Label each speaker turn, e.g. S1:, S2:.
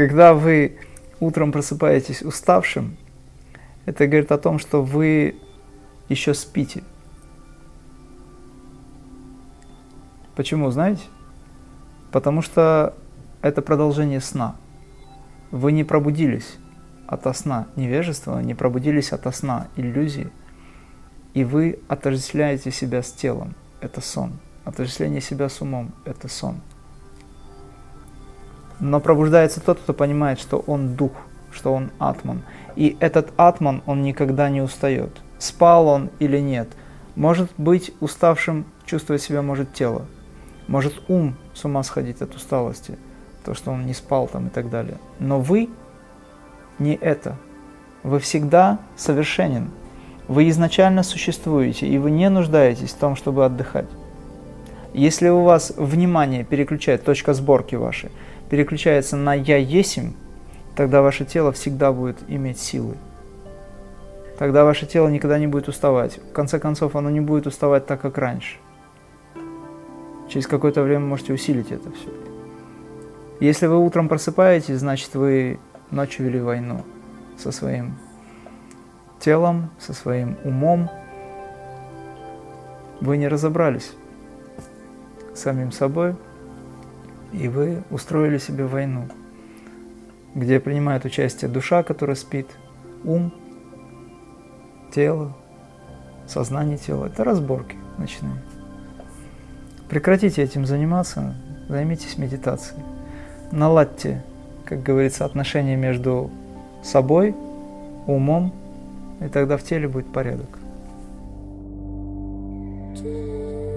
S1: Когда вы утром просыпаетесь уставшим, это говорит о том, что вы еще спите. Почему, знаете? Потому что это продолжение сна. Вы не пробудились от сна невежества, не пробудились от сна иллюзии, и вы отождествляете себя с телом. Это сон. Отождествление себя с умом – это сон. Но пробуждается тот, кто понимает, что он дух, что он атман. И этот атман, он никогда не устает. Спал он или нет. Может быть, уставшим чувствовать себя может тело. Может ум с ума сходить от усталости, то, что он не спал там и так далее. Но вы не это. Вы всегда совершенен. Вы изначально существуете, и вы не нуждаетесь в том, чтобы отдыхать. Если у вас внимание переключает, точка сборки вашей, переключается на «я есим», тогда ваше тело всегда будет иметь силы. Тогда ваше тело никогда не будет уставать. В конце концов, оно не будет уставать так, как раньше. Через какое-то время можете усилить это все. Если вы утром просыпаетесь, значит вы ночью вели войну со своим телом, со своим умом. Вы не разобрались с самим собой, и вы устроили себе войну, где принимает участие душа, которая спит, ум, тело, сознание тела. Это разборки ночные. Прекратите этим заниматься, займитесь медитацией. Наладьте, как говорится, отношения между собой, умом, и тогда в теле будет порядок. thank you